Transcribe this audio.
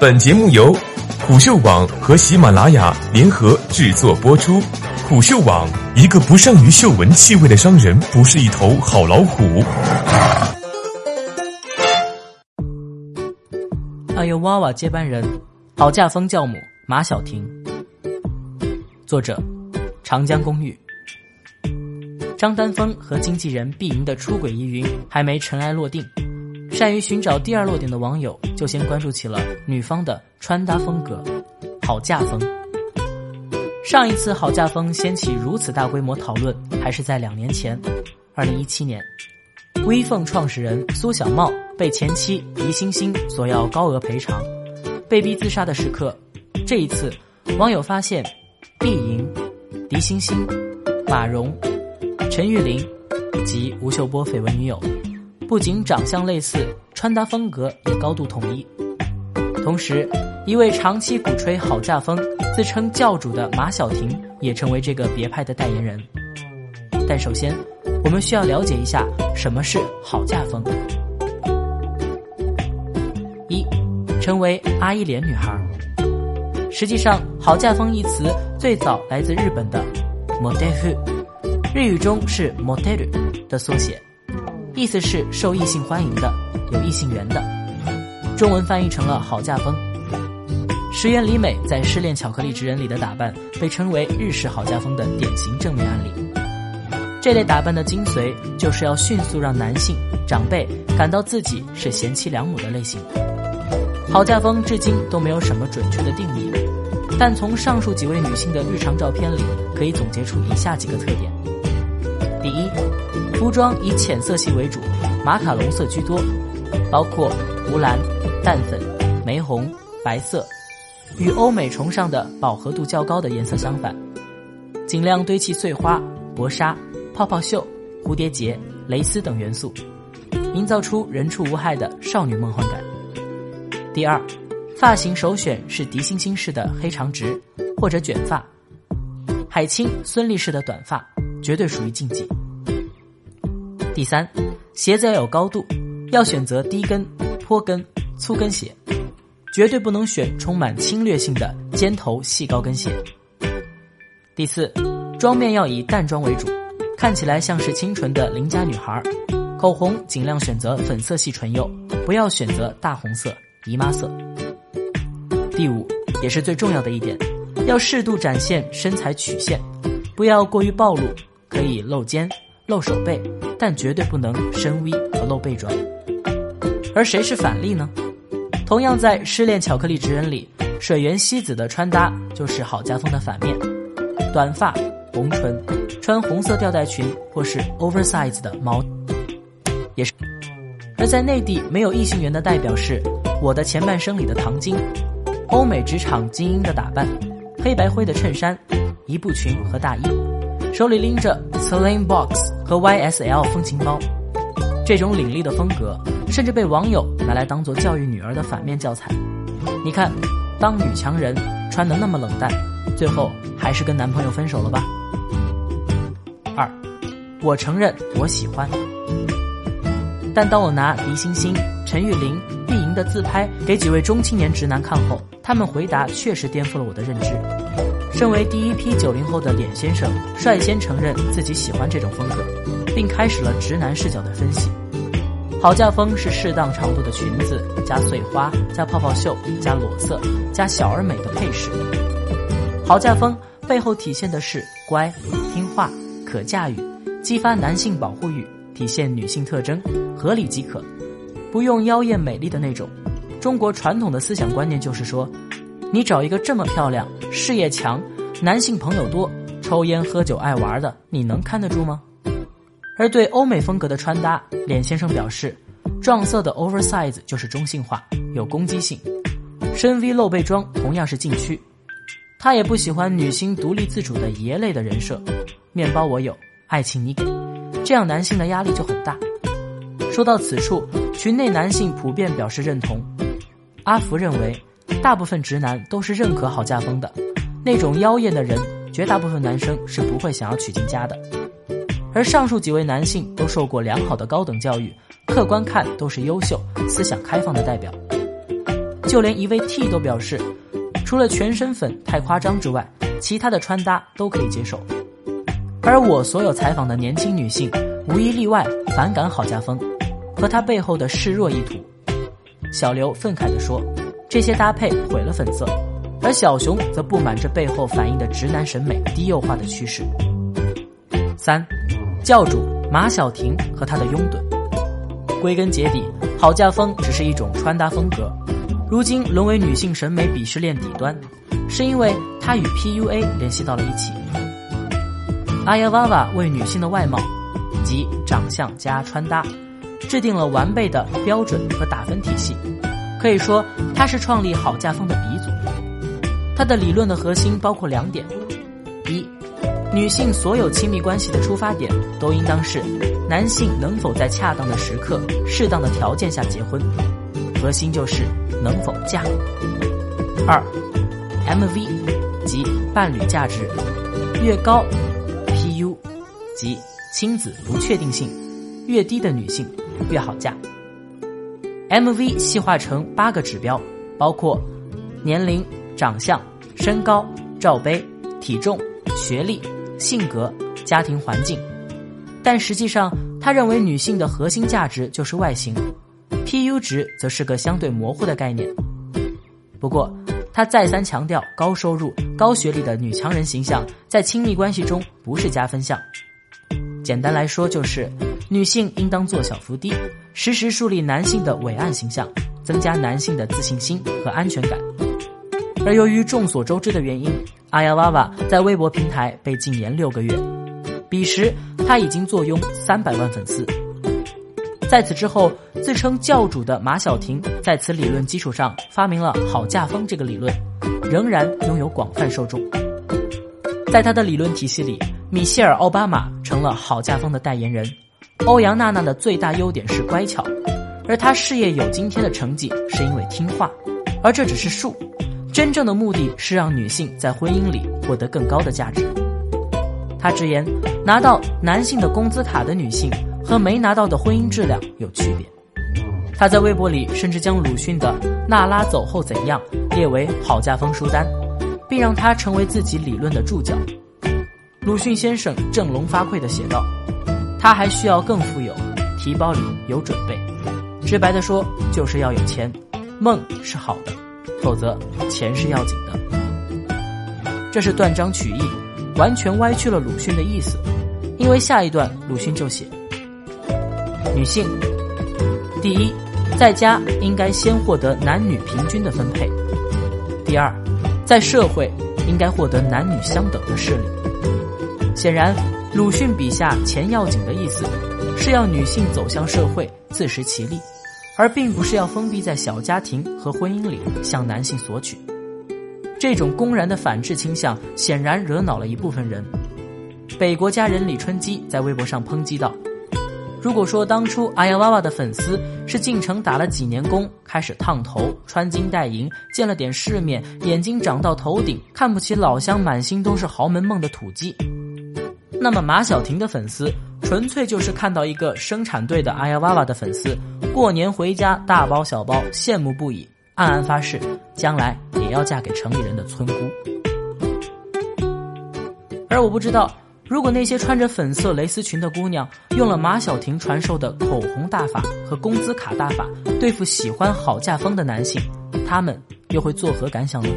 本节目由虎嗅网和喜马拉雅联合制作播出。虎嗅网：一个不善于嗅闻气味的商人，不是一头好老虎。爱优娃娃接班人，好嫁风教母马小婷。作者：长江公寓。张丹峰和经纪人毕莹的出轨疑云还没尘埃落定，善于寻找第二落点的网友就先关注起了女方的穿搭风格——好嫁风。上一次好嫁风掀起如此大规模讨论，还是在两年前，二零一七年，微凤创始人苏小茂被前妻狄星星索要高额赔偿，被逼自杀的时刻。这一次，网友发现，毕莹、狄星星、马蓉。陈玉玲及吴秀波绯闻女友，不仅长相类似，穿搭风格也高度统一。同时，一位长期鼓吹好嫁风、自称教主的马小婷，也成为这个别派的代言人。但首先，我们需要了解一下什么是好嫁风。一，称为阿依莲女孩。实际上，好嫁风一词最早来自日本的 “model”。日语中是 “model” 的缩写，意思是受异性欢迎的、有异性缘的。中文翻译成了“好嫁风”。石原里美在《失恋巧克力职人》里的打扮被称为日式好嫁风的典型正面案例。这类打扮的精髓就是要迅速让男性长辈感到自己是贤妻良母的类型。好嫁风至今都没有什么准确的定义，但从上述几位女性的日常照片里，可以总结出以下几个特点。服装以浅色系为主，马卡龙色居多，包括湖蓝、淡粉、玫红、白色，与欧美崇尚的饱和度较高的颜色相反。尽量堆砌碎花、薄纱、泡泡袖、蝴蝶结、蕾丝等元素，营造出人畜无害的少女梦幻感。第二，发型首选是狄星星式的黑长直或者卷发，海清、孙俪式的短发。绝对属于禁忌。第三，鞋子要有高度，要选择低跟、坡跟、粗跟鞋，绝对不能选充满侵略性的尖头细高跟鞋。第四，妆面要以淡妆为主，看起来像是清纯的邻家女孩。口红尽量选择粉色系唇釉，不要选择大红色、姨妈色。第五，也是最重要的一点，要适度展现身材曲线，不要过于暴露。可以露肩、露手背，但绝对不能深 V 和露背装。而谁是反例呢？同样在《失恋巧克力职人》里，水原希子的穿搭就是好家风的反面：短发、红唇，穿红色吊带裙或是 oversize 的毛，也是。而在内地，没有异性缘的代表是《我的前半生》里的唐晶，欧美职场精英的打扮，黑白灰的衬衫、一步裙和大衣。手里拎着 Celine Box 和 YSL 风情包，这种凛冽的风格，甚至被网友拿来当做教育女儿的反面教材。你看，当女强人穿的那么冷淡，最后还是跟男朋友分手了吧？二，我承认我喜欢，但当我拿狄星星、陈玉玲、毕莹的自拍给几位中青年直男看后，他们回答确实颠覆了我的认知。身为第一批九零后的脸先生，率先承认自己喜欢这种风格，并开始了直男视角的分析。好嫁风是适当长度的裙子，加碎花，加泡泡袖，加裸色，加小而美的配饰。好嫁风背后体现的是乖、听话、可驾驭，激发男性保护欲，体现女性特征，合理即可，不用妖艳美丽的那种。中国传统的思想观念就是说。你找一个这么漂亮、事业强、男性朋友多、抽烟喝酒爱玩的，你能看得住吗？而对欧美风格的穿搭，脸先生表示，撞色的 oversize 就是中性化、有攻击性，深 V 露背装同样是禁区。他也不喜欢女星独立自主的爷类的人设，面包我有，爱情你给，这样男性的压力就很大。说到此处，群内男性普遍表示认同。阿福认为。大部分直男都是认可好嫁风的，那种妖艳的人，绝大部分男生是不会想要娶进家的。而上述几位男性都受过良好的高等教育，客观看都是优秀、思想开放的代表。就连一位 T 都表示，除了全身粉太夸张之外，其他的穿搭都可以接受。而我所有采访的年轻女性，无一例外反感郝家风和他背后的示弱意图。小刘愤慨地说：“这些搭配毁了粉色。”而小熊则不满这背后反映的直男审美低幼化的趋势。三，教主马小婷和她的拥趸。归根结底，好嫁风只是一种穿搭风格，如今沦为女性审美鄙视链底端，是因为它与 PUA 联系到了一起。阿呀娃娃为女性的外貌，及长相加穿搭，制定了完备的标准和打分体系，可以说他是创立好家风的鼻祖。他的理论的核心包括两点：一，女性所有亲密关系的出发点都应当是男性能否在恰当的时刻、适当的条件下结婚，核心就是能否嫁。二，MV 即伴侣价值越高，PU 即亲子不确定性越低的女性越好嫁。MV 细化成八个指标，包括年龄。长相、身高、罩杯、体重、学历、性格、家庭环境，但实际上，他认为女性的核心价值就是外形，PU 值则是个相对模糊的概念。不过，他再三强调，高收入、高学历的女强人形象在亲密关系中不是加分项。简单来说，就是女性应当做小伏低，时时树立男性的伟岸形象，增加男性的自信心和安全感。而由于众所周知的原因，阿呀娃娃在微博平台被禁言六个月。彼时，他已经坐拥三百万粉丝。在此之后，自称教主的马晓婷在此理论基础上发明了“好嫁风”这个理论，仍然拥有广泛受众。在他的理论体系里，米歇尔·奥巴马成了好嫁风的代言人。欧阳娜娜的最大优点是乖巧，而她事业有今天的成绩是因为听话，而这只是术。真正的目的是让女性在婚姻里获得更高的价值。她直言，拿到男性的工资卡的女性和没拿到的婚姻质量有区别。她在微博里甚至将鲁迅的《娜拉走后怎样》列为好家风书单，并让她成为自己理论的注脚。鲁迅先生振聋发聩地写道：“他还需要更富有，提包里有准备。直白地说，就是要有钱。梦是好的。”否则，钱是要紧的。这是断章取义，完全歪曲了鲁迅的意思。因为下一段鲁迅就写：女性，第一，在家应该先获得男女平均的分配；第二，在社会应该获得男女相等的势力。显然，鲁迅笔下“钱要紧”的意思，是要女性走向社会，自食其力。而并不是要封闭在小家庭和婚姻里向男性索取，这种公然的反制倾向显然惹恼了一部分人。北国家人李春基在微博上抨击道：“如果说当初阿呀娃娃的粉丝是进城打了几年工，开始烫头、穿金戴银，见了点世面，眼睛长到头顶，看不起老乡，满心都是豪门梦的土鸡，那么马小婷的粉丝。”纯粹就是看到一个生产队的阿呀娃娃的粉丝，过年回家大包小包，羡慕不已，暗暗发誓将来也要嫁给城里人的村姑。而我不知道，如果那些穿着粉色蕾丝裙的姑娘用了马小婷传授的口红大法和工资卡大法对付喜欢好嫁风的男性，他们又会作何感想呢？